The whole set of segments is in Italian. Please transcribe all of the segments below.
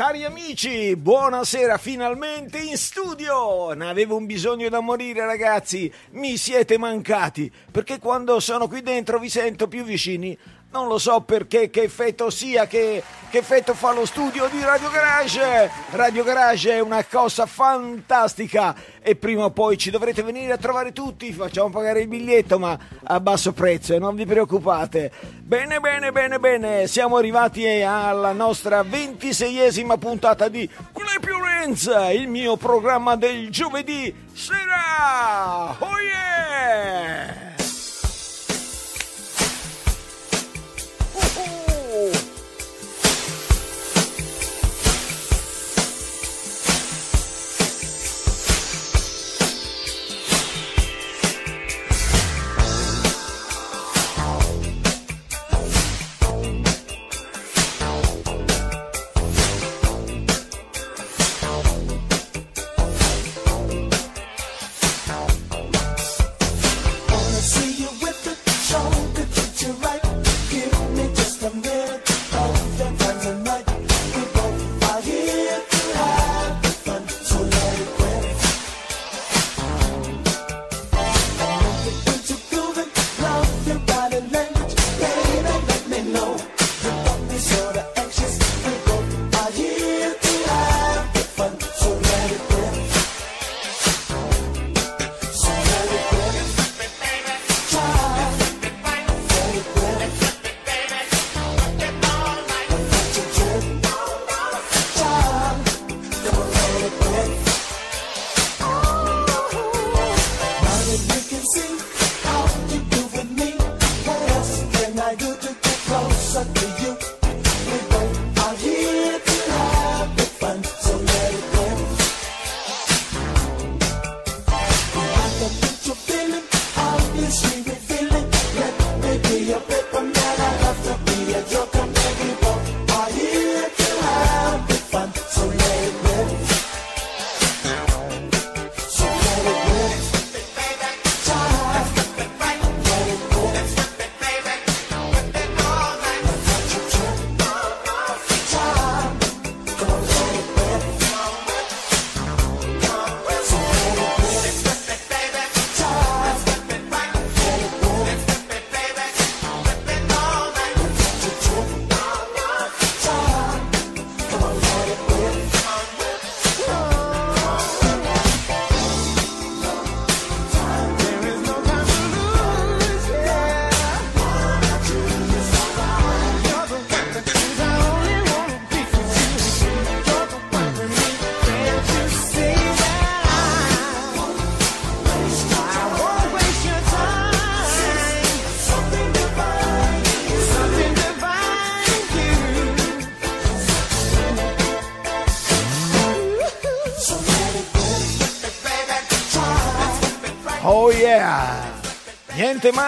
Cari amici, buonasera finalmente in studio. Ne avevo un bisogno da morire, ragazzi. Mi siete mancati, perché quando sono qui dentro vi sento più vicini. Non lo so perché, che effetto sia, che, che effetto fa lo studio di Radio Garage. Radio Garage è una cosa fantastica e prima o poi ci dovrete venire a trovare tutti. Facciamo pagare il biglietto, ma a basso prezzo e non vi preoccupate. Bene, bene, bene, bene. Siamo arrivati alla nostra ventiseiesima puntata di Hands, il mio programma del giovedì sera. Oh yeah!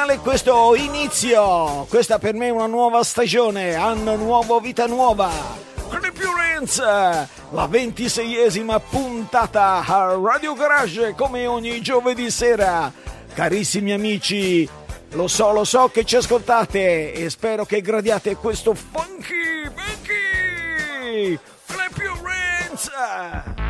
Niente male questo inizio! Questa per me è una nuova stagione, anno nuovo, vita nuova! Hands, la ventiseiesima puntata a Radio Garage come ogni giovedì sera. Carissimi amici, lo so, lo so che ci ascoltate e spero che gradiate questo funky, funky! Clap!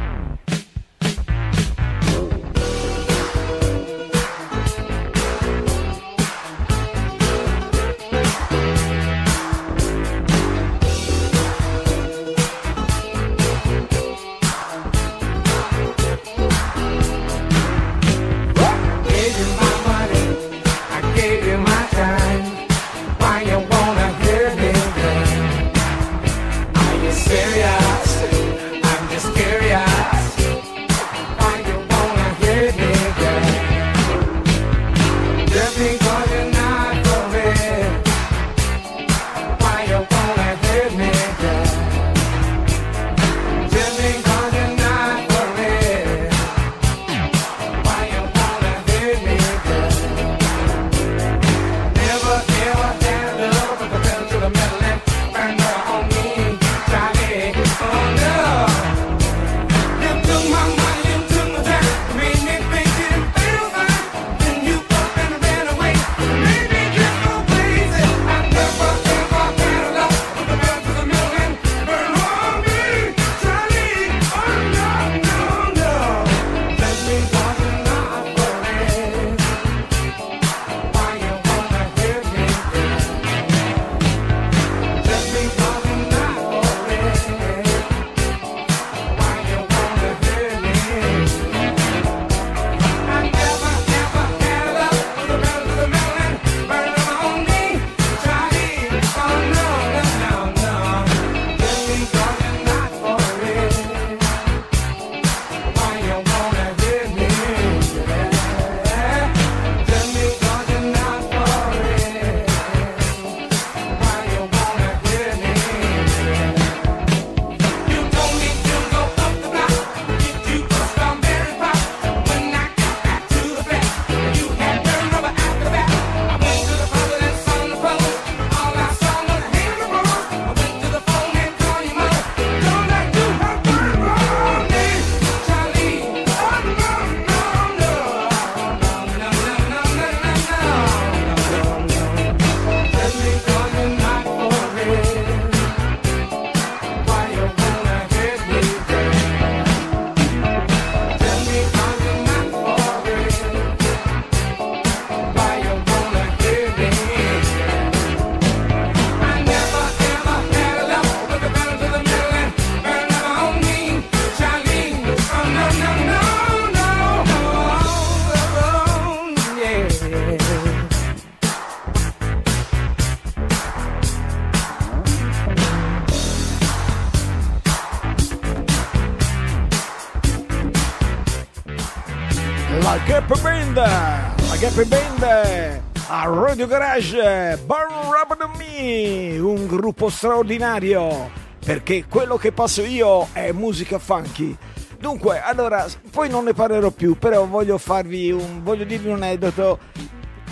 Rubber on Me un gruppo straordinario perché quello che passo io è musica funky dunque allora poi non ne parlerò più però voglio farvi un voglio dirvi un aneddoto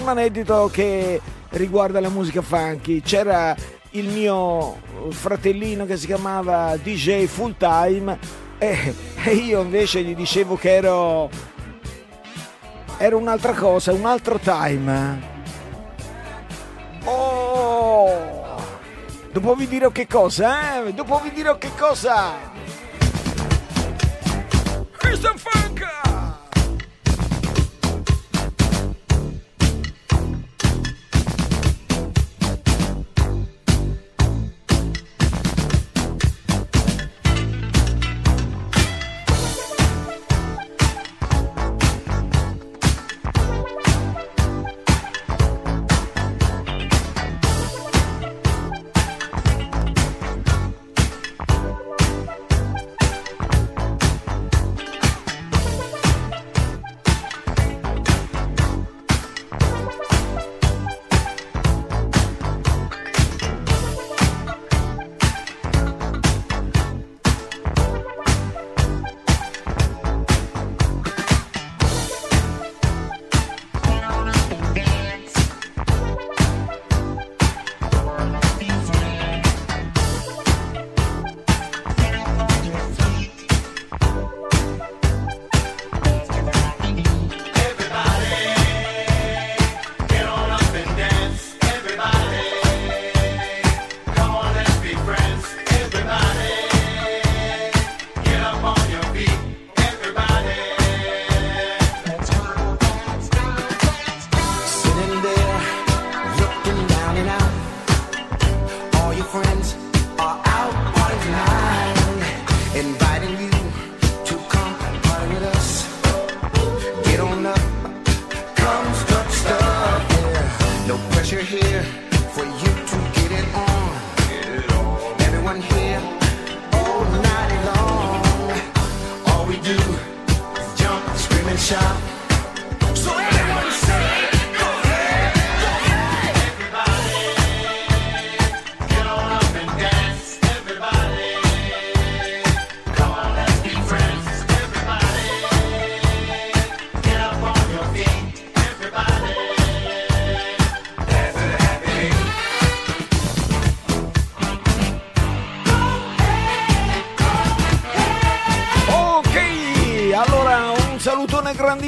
un aneddoto che riguarda la musica funky c'era il mio fratellino che si chiamava DJ Full Time e, e io invece gli dicevo che ero era un'altra cosa, un altro time. Dopo vi dirò che cosa, eh? Dopo vi dirò che cosa. Christian Funk! Sitting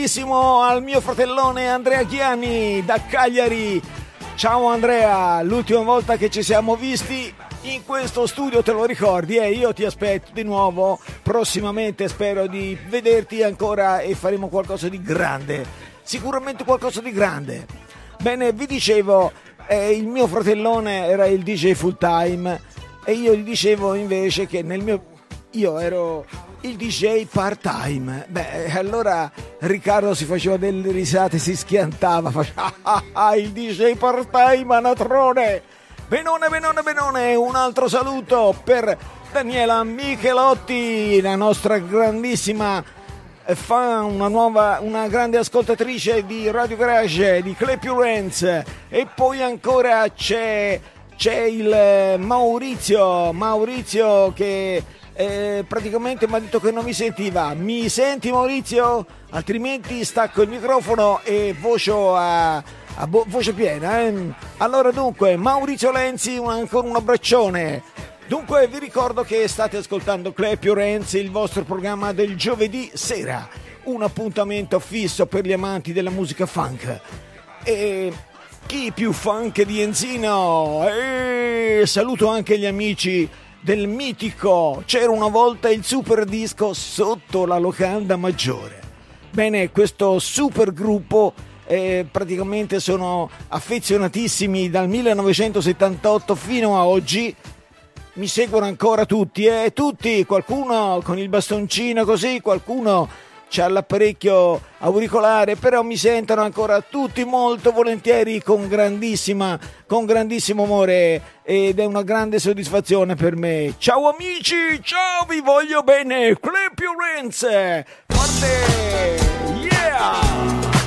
grandissimo al mio fratellone Andrea Chiani da Cagliari. Ciao Andrea, l'ultima volta che ci siamo visti in questo studio te lo ricordi e io ti aspetto di nuovo prossimamente, spero di vederti ancora e faremo qualcosa di grande, sicuramente qualcosa di grande. Bene, vi dicevo, eh, il mio fratellone era il DJ full time e io gli dicevo invece che nel mio io ero il DJ part time. Beh, allora Riccardo si faceva delle risate, si schiantava, faceva "Ah, ah, ah, il DJ part time, anatrone. Benone, benone, benone, un altro saluto per Daniela Michelotti, la nostra grandissima fan, una nuova, una grande ascoltatrice di Radio Garage, di Renz. E poi ancora c'è, c'è il Maurizio, Maurizio che eh, praticamente mi ha detto che non mi sentiva. Mi senti Maurizio? Altrimenti stacco il microfono e vocio a, a bo- voce piena. eh. Allora dunque, Maurizio Lenzi, un- ancora un abbraccione. Dunque vi ricordo che state ascoltando Clepio Renzi, il vostro programma del giovedì sera, un appuntamento fisso per gli amanti della musica funk. E chi più funk di Enzino? E saluto anche gli amici del mitico C'era una volta il super disco sotto la locanda maggiore. Bene, questo super gruppo eh, praticamente sono affezionatissimi dal 1978 fino a oggi mi seguono ancora tutti, eh? Tutti, qualcuno con il bastoncino così, qualcuno c'ha l'apparecchio auricolare, però mi sentono ancora tutti molto volentieri con grandissima, con grandissimo amore ed è una grande soddisfazione per me. Ciao amici, ciao, vi voglio bene, Clepio Renz, forte, yeah!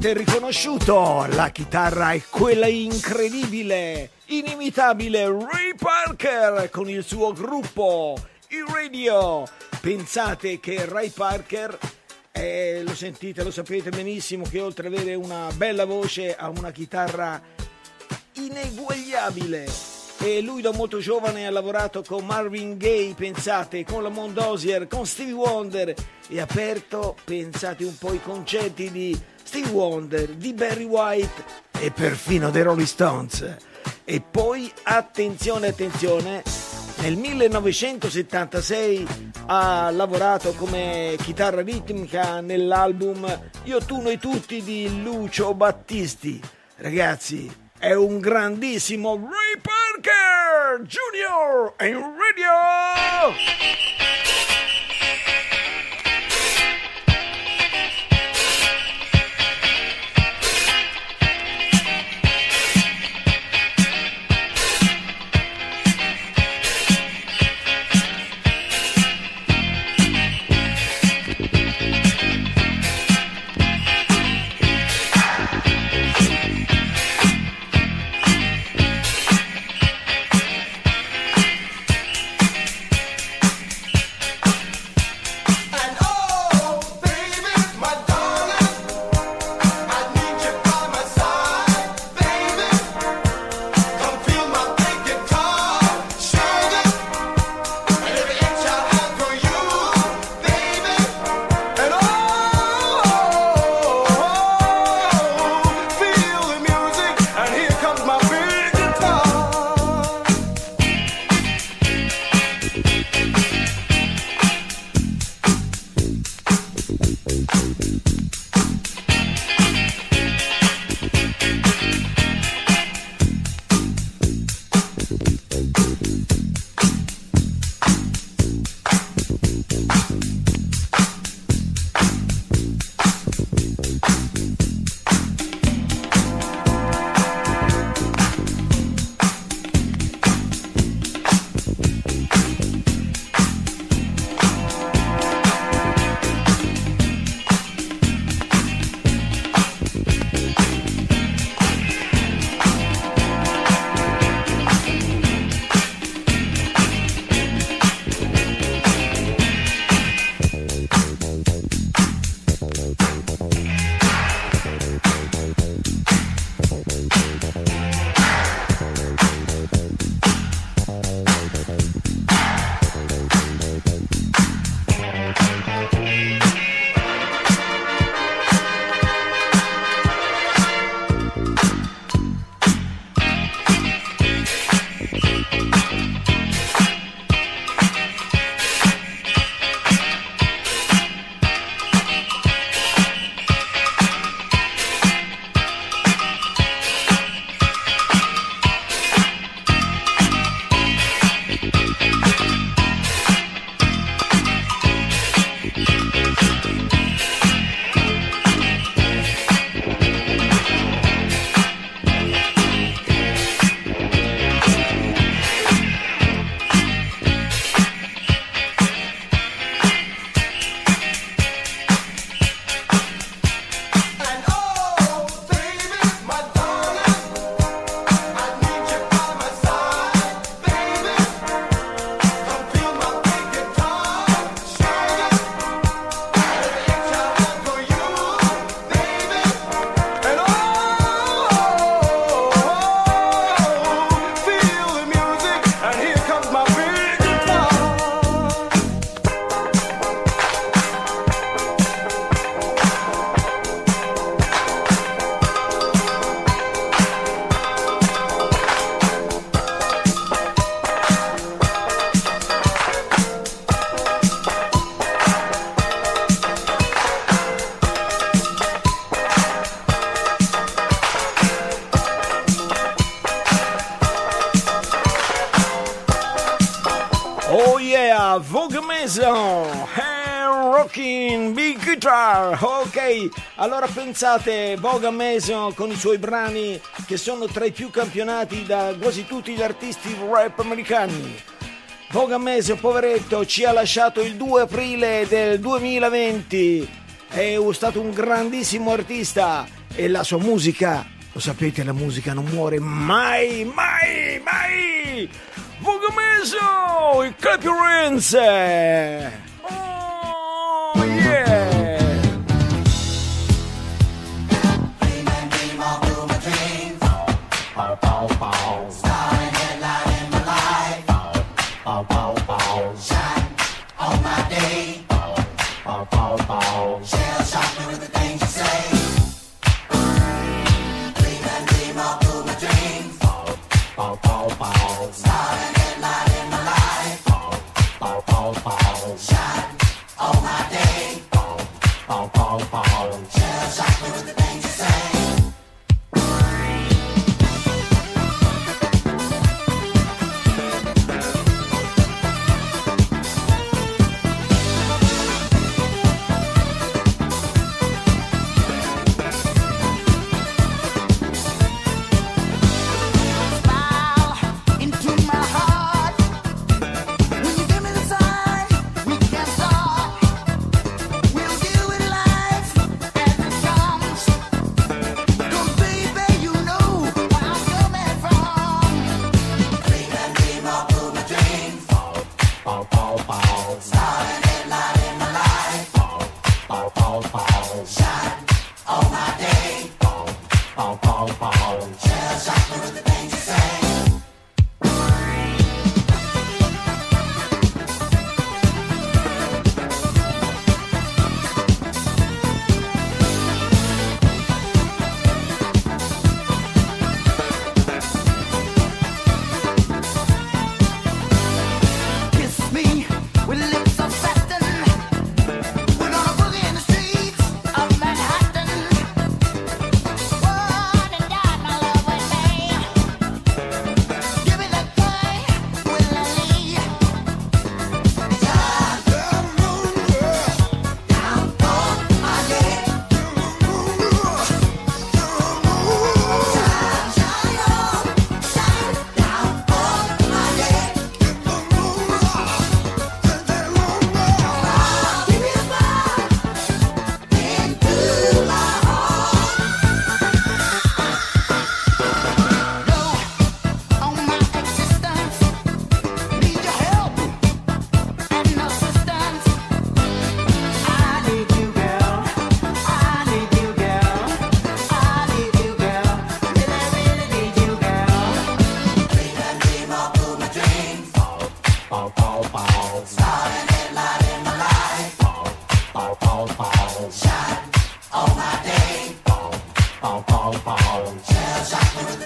L'avete riconosciuto, la chitarra è quella incredibile, inimitabile Ray Parker con il suo gruppo, i Radio. Pensate che Ray Parker, eh, lo sentite, lo sapete benissimo, che oltre ad avere una bella voce ha una chitarra ineguagliabile. E lui da molto giovane ha lavorato con Marvin Gaye, pensate, con la Mondosier, con Stevie Wonder e ha aperto, pensate un po' i concerti di Stevie Wonder, di Barry White e perfino dei Rolling Stones. E poi, attenzione, attenzione, nel 1976 ha lavorato come chitarra ritmica nell'album Io, tu, noi tutti di Lucio Battisti. Ragazzi, è un grandissimo Ray Parker Jr. in radio! Vogue Mason and Rocking Big Guitar. Ok, allora pensate, Vogue Mason con i suoi brani che sono tra i più campionati da quasi tutti gli artisti rap americani. Vogue Mason, poveretto, ci ha lasciato il 2 aprile del 2020. È stato un grandissimo artista e la sua musica, lo sapete, la musica non muore mai, mai, mai. Vogue Mason, il Clap Your Hands. Oh, yeah.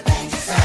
Things you say.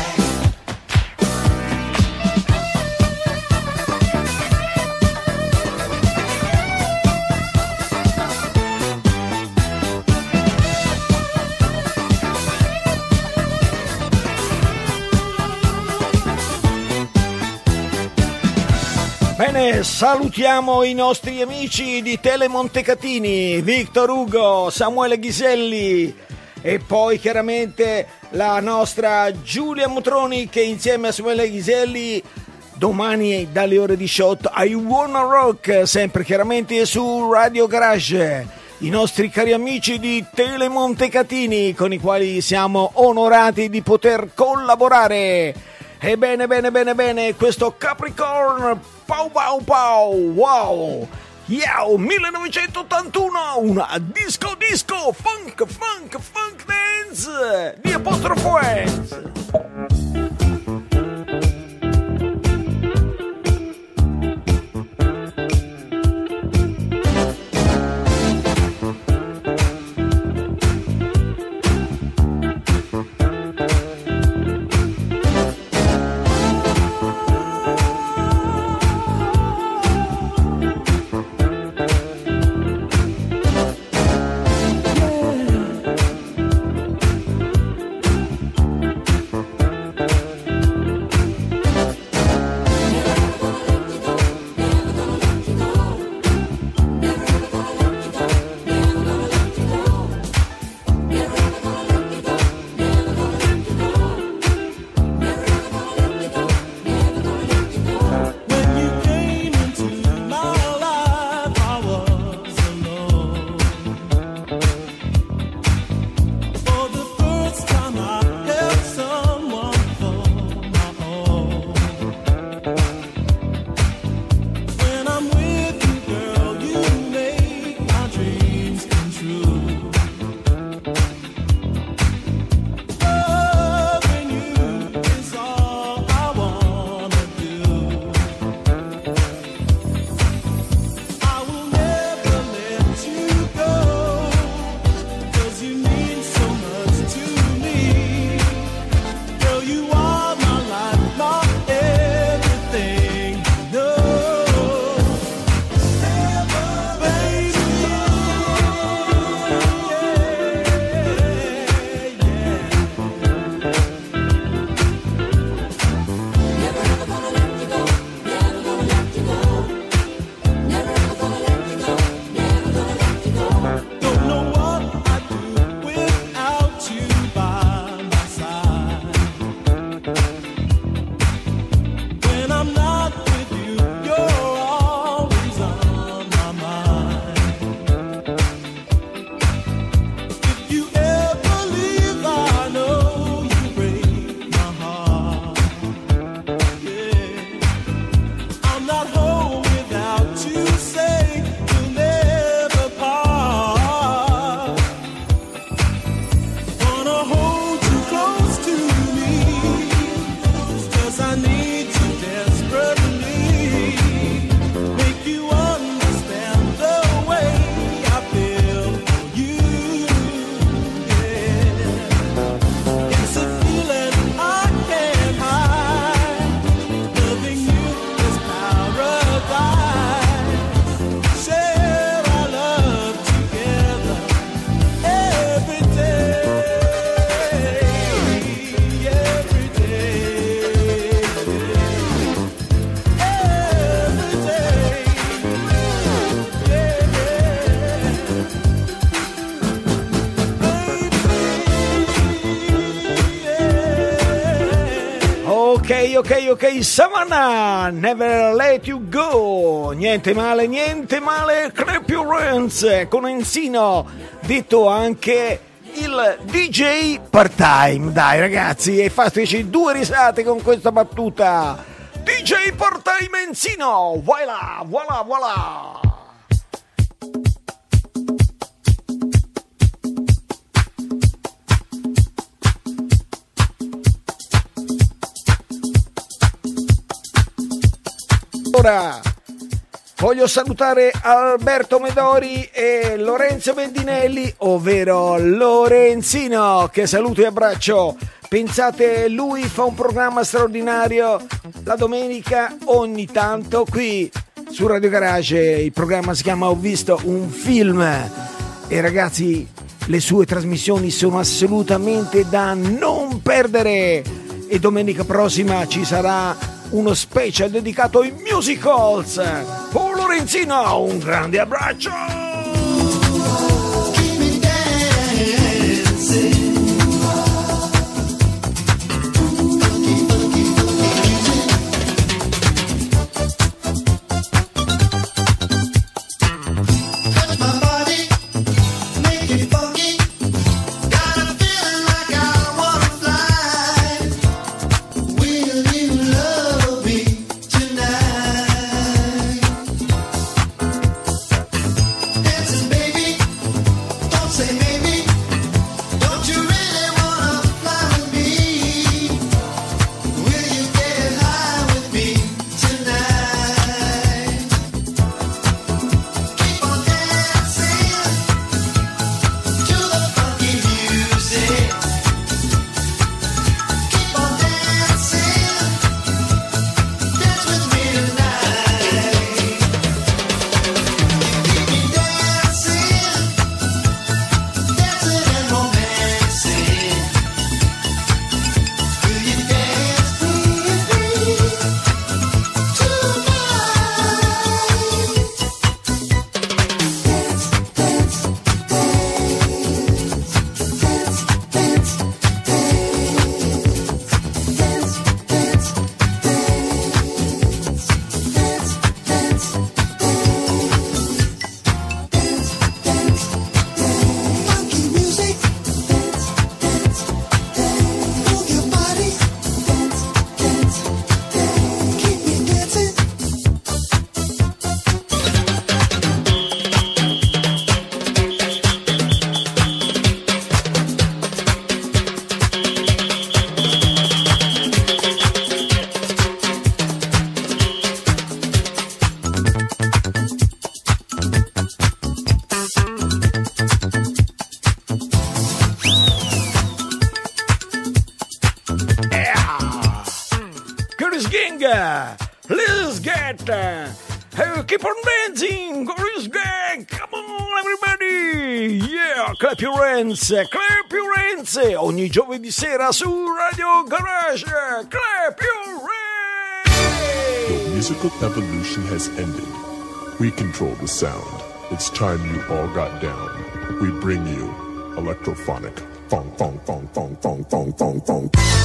Bene, salutiamo i nostri amici di Tele Montecatini, Victor Ugo, Samuele Ghiselli e poi chiaramente la nostra Giulia Mutroni che insieme a Samuele Ghiselli domani dalle ore 18 I Wanna Rock, sempre chiaramente su Radio Garage. I nostri cari amici di Tele Montecatini con i quali siamo onorati di poter collaborare. Ebbene, bene, bene, bene, questo Capricorn, pau pau pau, wow, Yow, 1981, una disco disco, funk, funk, funk dance, di apostrofo Ok, ok, Savannah, never let you go. Niente male, niente male, Crepio Renz con Enzino, detto anche il DJ part-time. Dai ragazzi, e fateci due risate con questa battuta. DJ part-time Enzino, voilà, voilà, voilà. Ora voglio salutare Alberto Medori e Lorenzo Bendinelli, ovvero Lorenzino, che saluto e abbraccio. Pensate, lui fa un programma straordinario la domenica ogni tanto qui su Radio Garage. Il programma si chiama Ho visto un film e ragazzi le sue trasmissioni sono assolutamente da non perdere e domenica prossima ci sarà uno special dedicato ai musicals. Oh Lorenzino, un grande abbraccio! Hands, clap your hands, ogni giovedì sera su Radio Garage, clap your hands. Your musical evolution has ended. We control the sound. It's time you all got down. We bring you electrophonic. Fong, fong, fong, fong, fong, fong, fong, fong.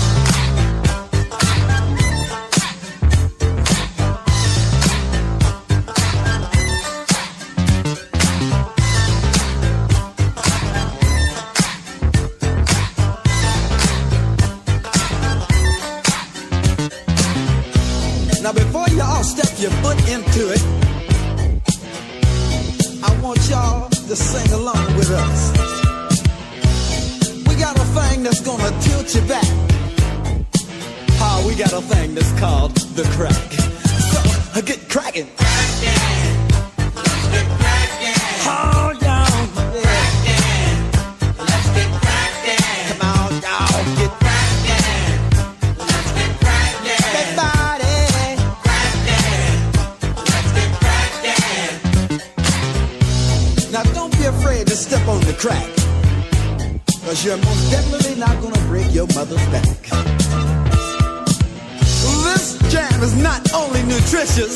Nutritious.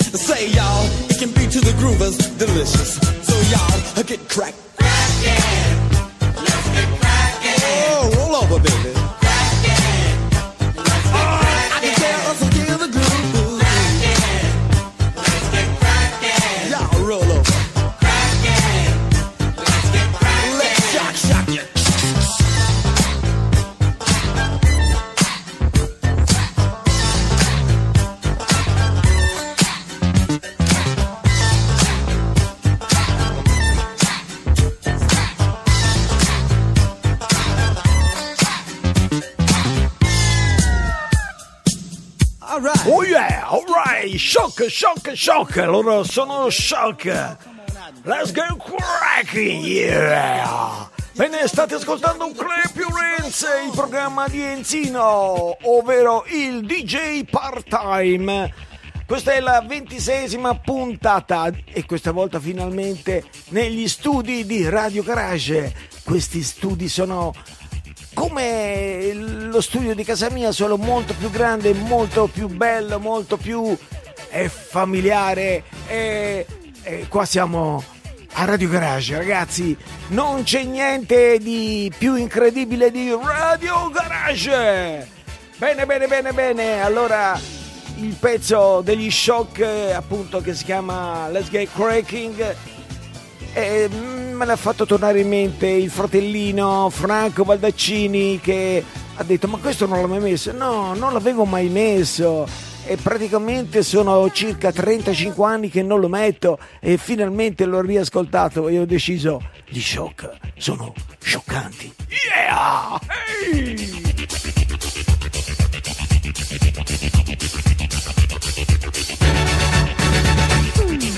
Say y'all, it can be to the groovers delicious. So y'all, get cracked. Shock, shock, loro sono shock. Let's go cracking, yeah. Bene, state ascoltando Hands, il programma di Enzino, ovvero il DJ part-time. Questa è la ventiseiesima puntata e questa volta finalmente negli studi di Radio Garage. Questi studi sono come lo studio di casa mia, solo molto più grande, molto più bello, molto più eh, familiare. E, e qua siamo a Radio Garage, ragazzi. Non c'è niente di più incredibile di Radio Garage. Bene, bene, bene, bene. Allora, il pezzo degli shock, appunto, che si chiama Let's Get Cracking. E mm, me l'ha fatto tornare in mente il fratellino Franco Baldaccini che ha detto ma questo non l'ho mai messo no non l'avevo mai messo e praticamente sono circa 35 anni che non lo metto e finalmente l'ho riascoltato e ho deciso gli shock. Sono scioccanti yeah! Hey! Sometimes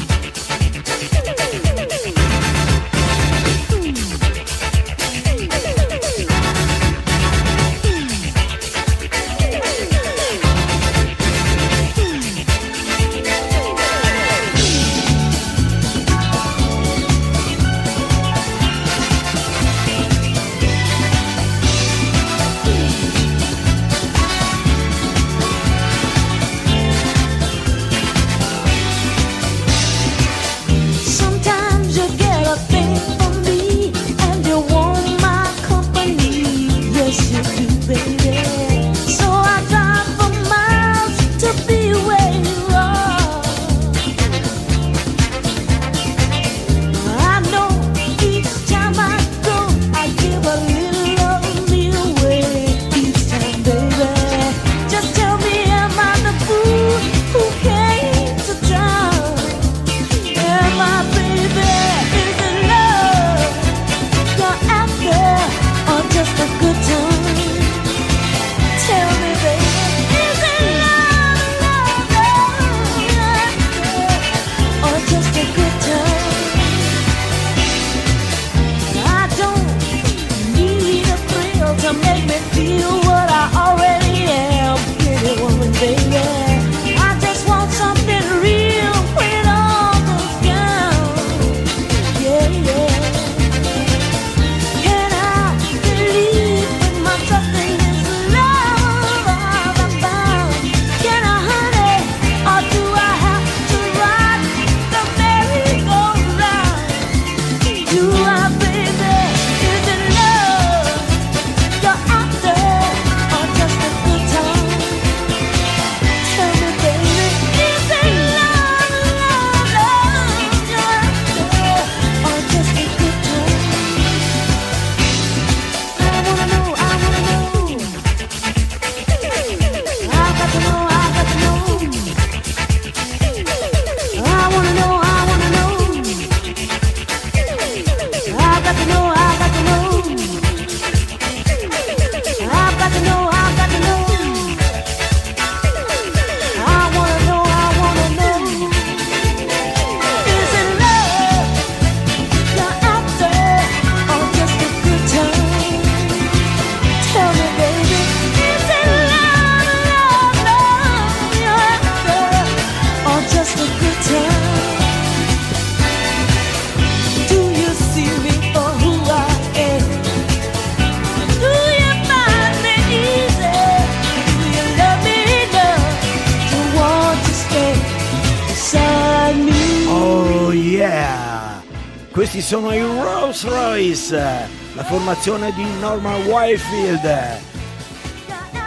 sono i Rolls Royce, la formazione di Norman Whitefield,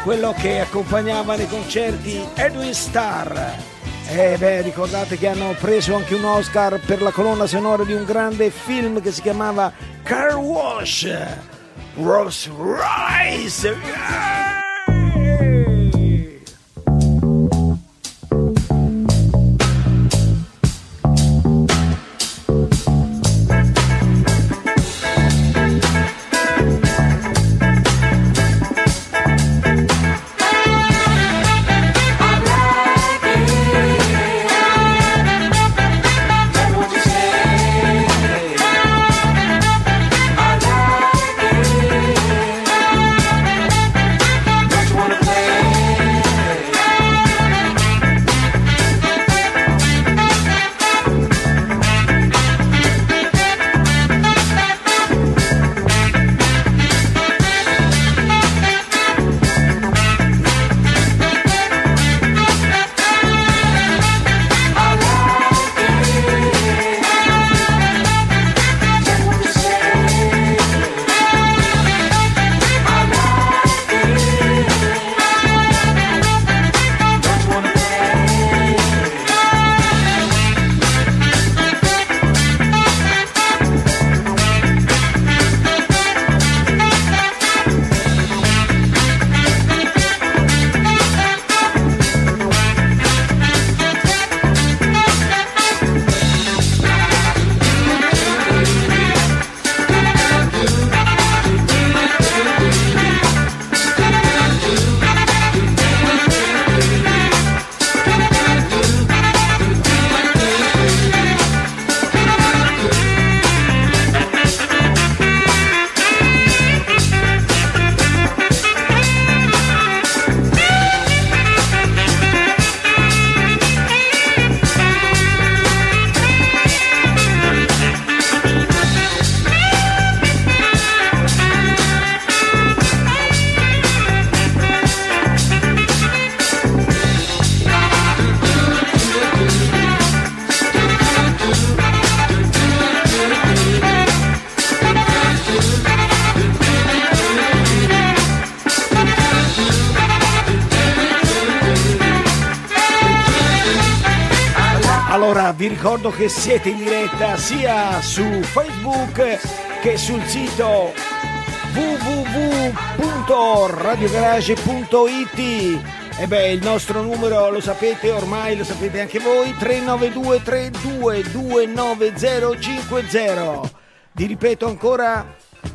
quello che accompagnava nei concerti Edwin Starr. E beh, ricordate che hanno preso anche un Oscar per la colonna sonora di un grande film che si chiamava Car Wash. Rolls Royce! Yeah! Ricordo che siete in diretta sia su Facebook che sul sito www.radiogarage.it e beh, il nostro numero lo sapete ormai, lo sapete anche voi, 392 32 29050. Vi ripeto ancora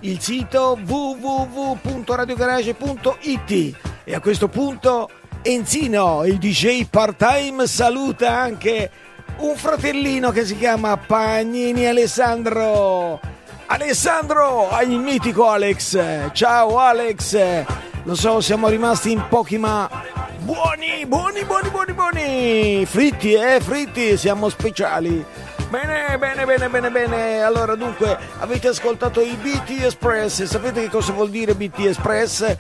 il sito www.radiogarage.it e a questo punto Enzino, il DJ part-time, saluta anche un fratellino che si chiama Pagnini Alessandro. Alessandro, il mitico Alex. Ciao Alex. Lo so, siamo rimasti in pochi ma buoni, buoni, buoni, buoni, buoni. Fritti, eh, fritti, siamo speciali. Bene, bene, bene, bene, bene. Allora, dunque, avete ascoltato i BT Express. Sapete che cosa vuol dire BT Express?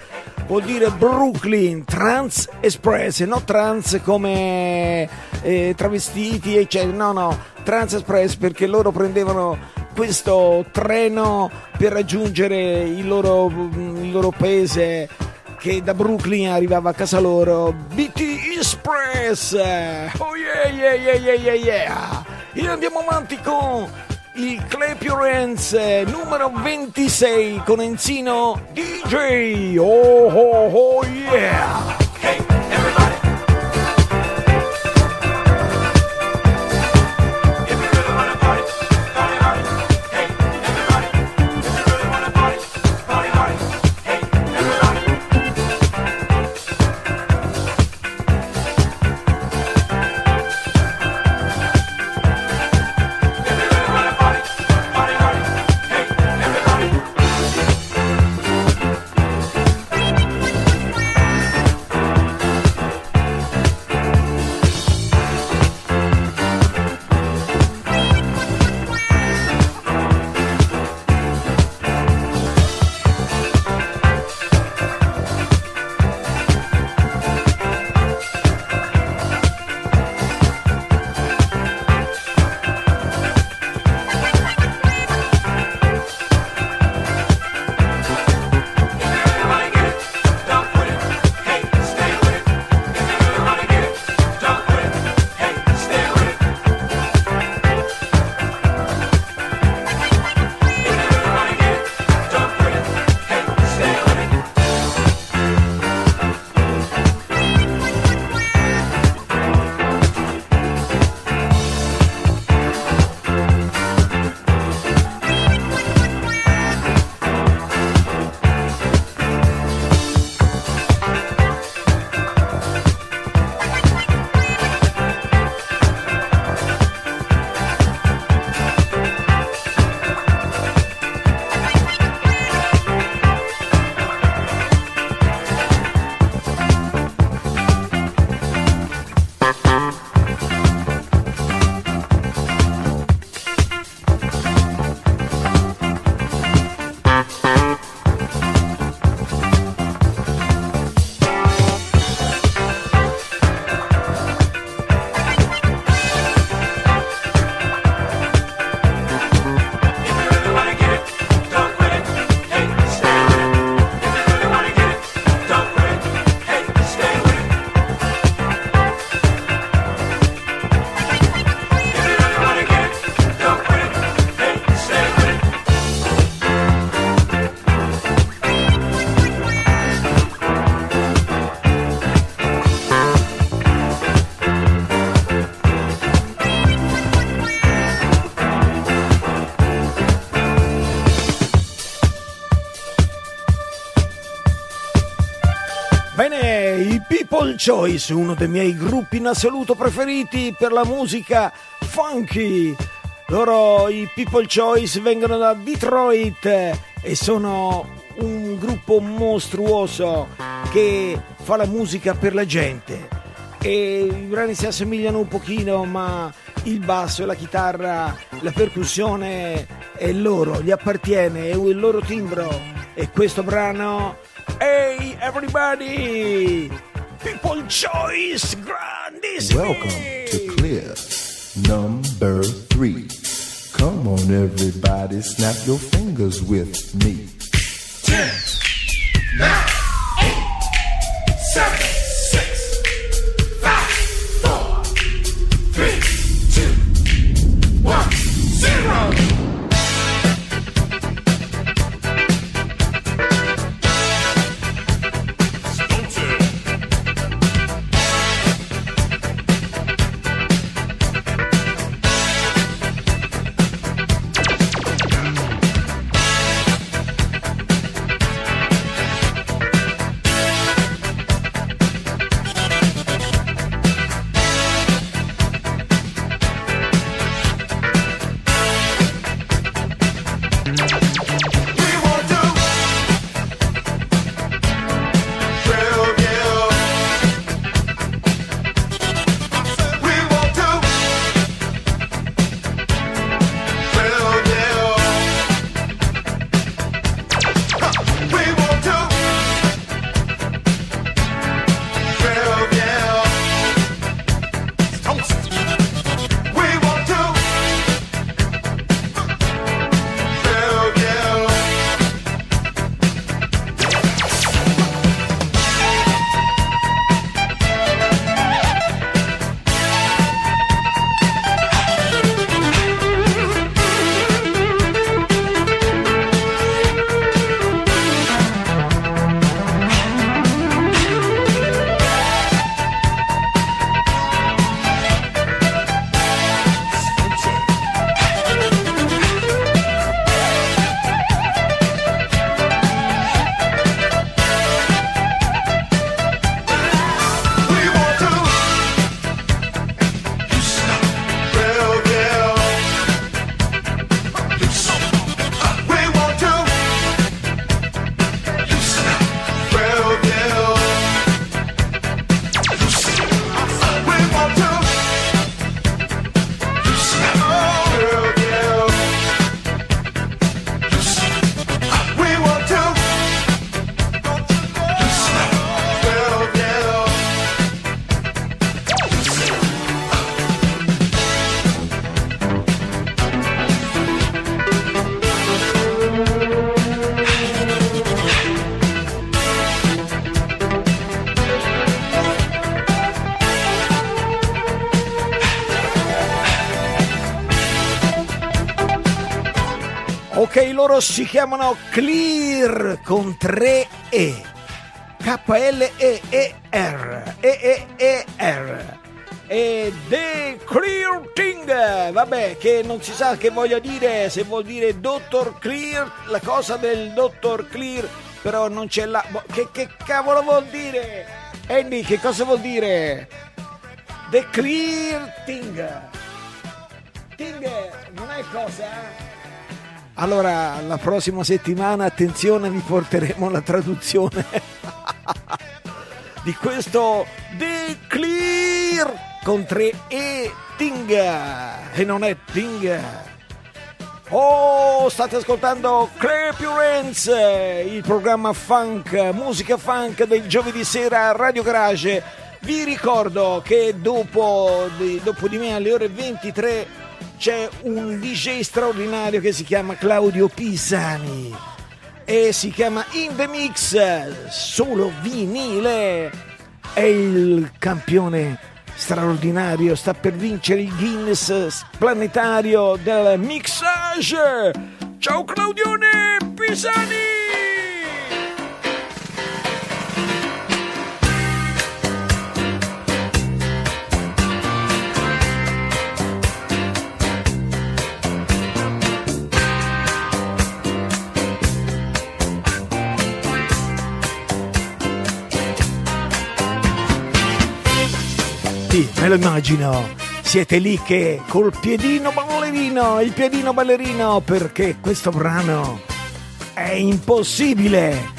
Vuol dire Brooklyn Trans Express, no trans come eh, travestiti, eccetera. No, no, Trans Express perché loro prendevano questo treno per raggiungere il loro, il loro paese che da Brooklyn arrivava a casa loro BT Express oh yeah yeah yeah yeah yeah yeah e andiamo avanti con il Hands eh, numero 26 con Enzino DJ oh oh oh yeah. Bene, People Choice, uno dei miei gruppi in assoluto preferiti per la musica funky. Loro, i People Choice, vengono da Detroit e sono un gruppo mostruoso che fa la musica per la gente. E i brani si assomigliano un pochino, ma il basso e la chitarra, la percussione è loro, gli appartiene, è il loro timbro. E questo brano Hey everybody! People Choice grandissimi! Welcome to Clear number three. Come on, everybody, snap your fingers with me. Ten, loro si chiamano Clear con 3 E. K-L-E-E-R. E-E-E-R. E The Clear Thing, vabbè, che non si sa che voglia dire, se vuol dire Dottor Clear, la cosa del Dottor Clear, però non c'è la... Che, che cavolo vuol dire? Andy, che cosa vuol dire? The Clear Thing. Thing non è cosa? Allora, la prossima settimana, attenzione, vi porteremo la traduzione di questo The Clear con tre E Tinga e non è Tinga. Oh, state ascoltando Hands, il programma funk, musica funk del giovedì sera a Radio Garage. Vi ricordo che dopo di, dopo di me alle ore 23 c'è un DJ straordinario che si chiama Claudio Pisani e si chiama In The Mix, solo vinile. È il campione straordinario, sta per vincere il Guinness planetario del mixage. Ciao Claudione Pisani! Sì, me lo immagino. Siete lì che col piedino ballerino, il piedino ballerino, perché questo brano è impossibile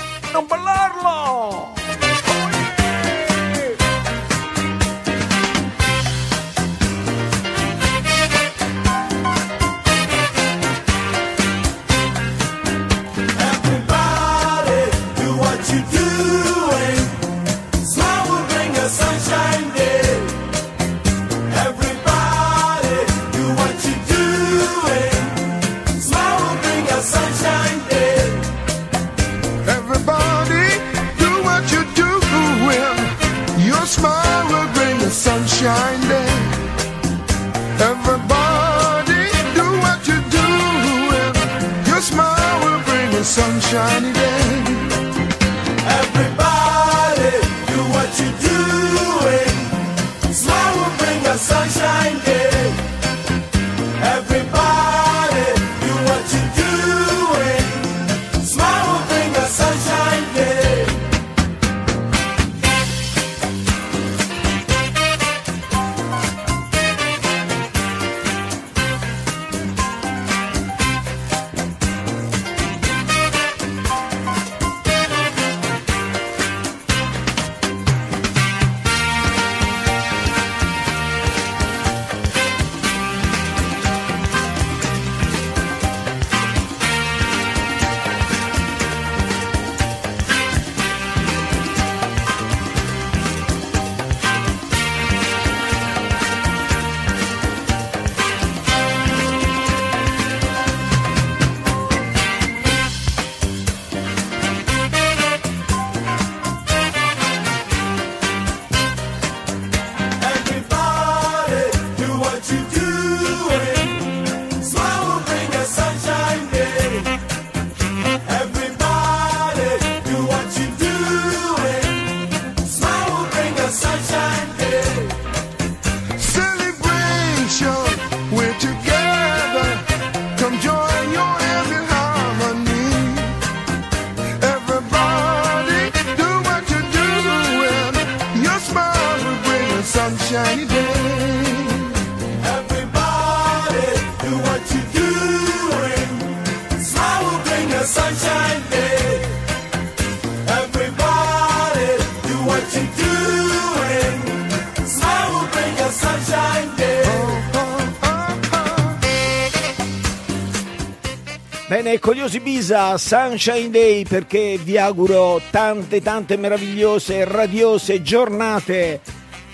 Sunshine Day, perché vi auguro tante, tante meravigliose, radiose giornate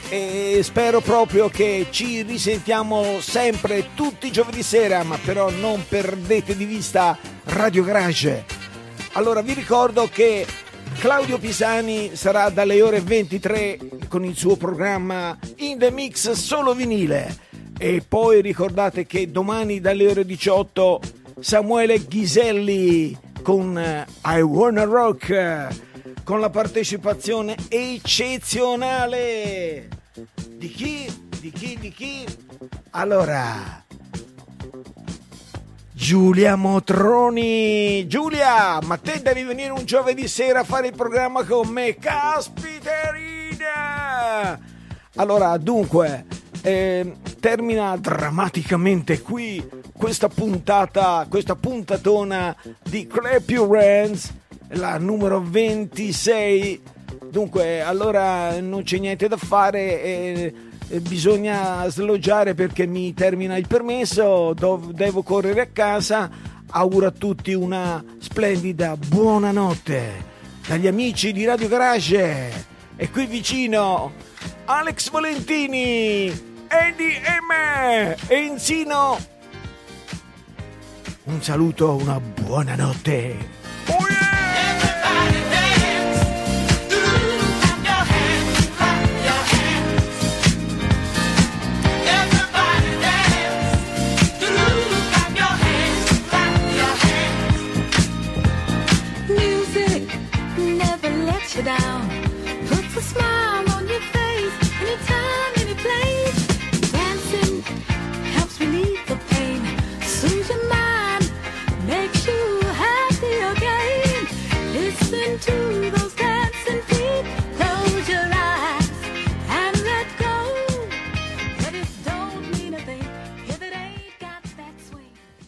e spero proprio che ci risentiamo sempre tutti i giovedì sera, ma però non perdete di vista Radio Garage. Allora vi ricordo che Claudio Pisani sarà dalle ore 23 con il suo programma In The Mix solo vinile e poi ricordate che domani dalle ore 18 Samuele Ghiselli con eh, I Wanna Rock eh, con la partecipazione eccezionale di chi? Di chi? Di chi? Allora Giulia Motroni Giulia, ma te devi venire un giovedì sera a fare il programma con me Caspiterina Allora, dunque eh, termina drammaticamente qui questa puntata, questa puntatona di Clap Your Hands, la numero 26. Dunque, allora non c'è niente da fare, eh, bisogna sloggiare perché mi termina il permesso, dov- devo correre a casa. Auguro a tutti una splendida buonanotte dagli amici di Radio Garage. E qui vicino Alex Valentini, Eddie M e Insino. Un saluto, una buonanotte. Music never lets you down.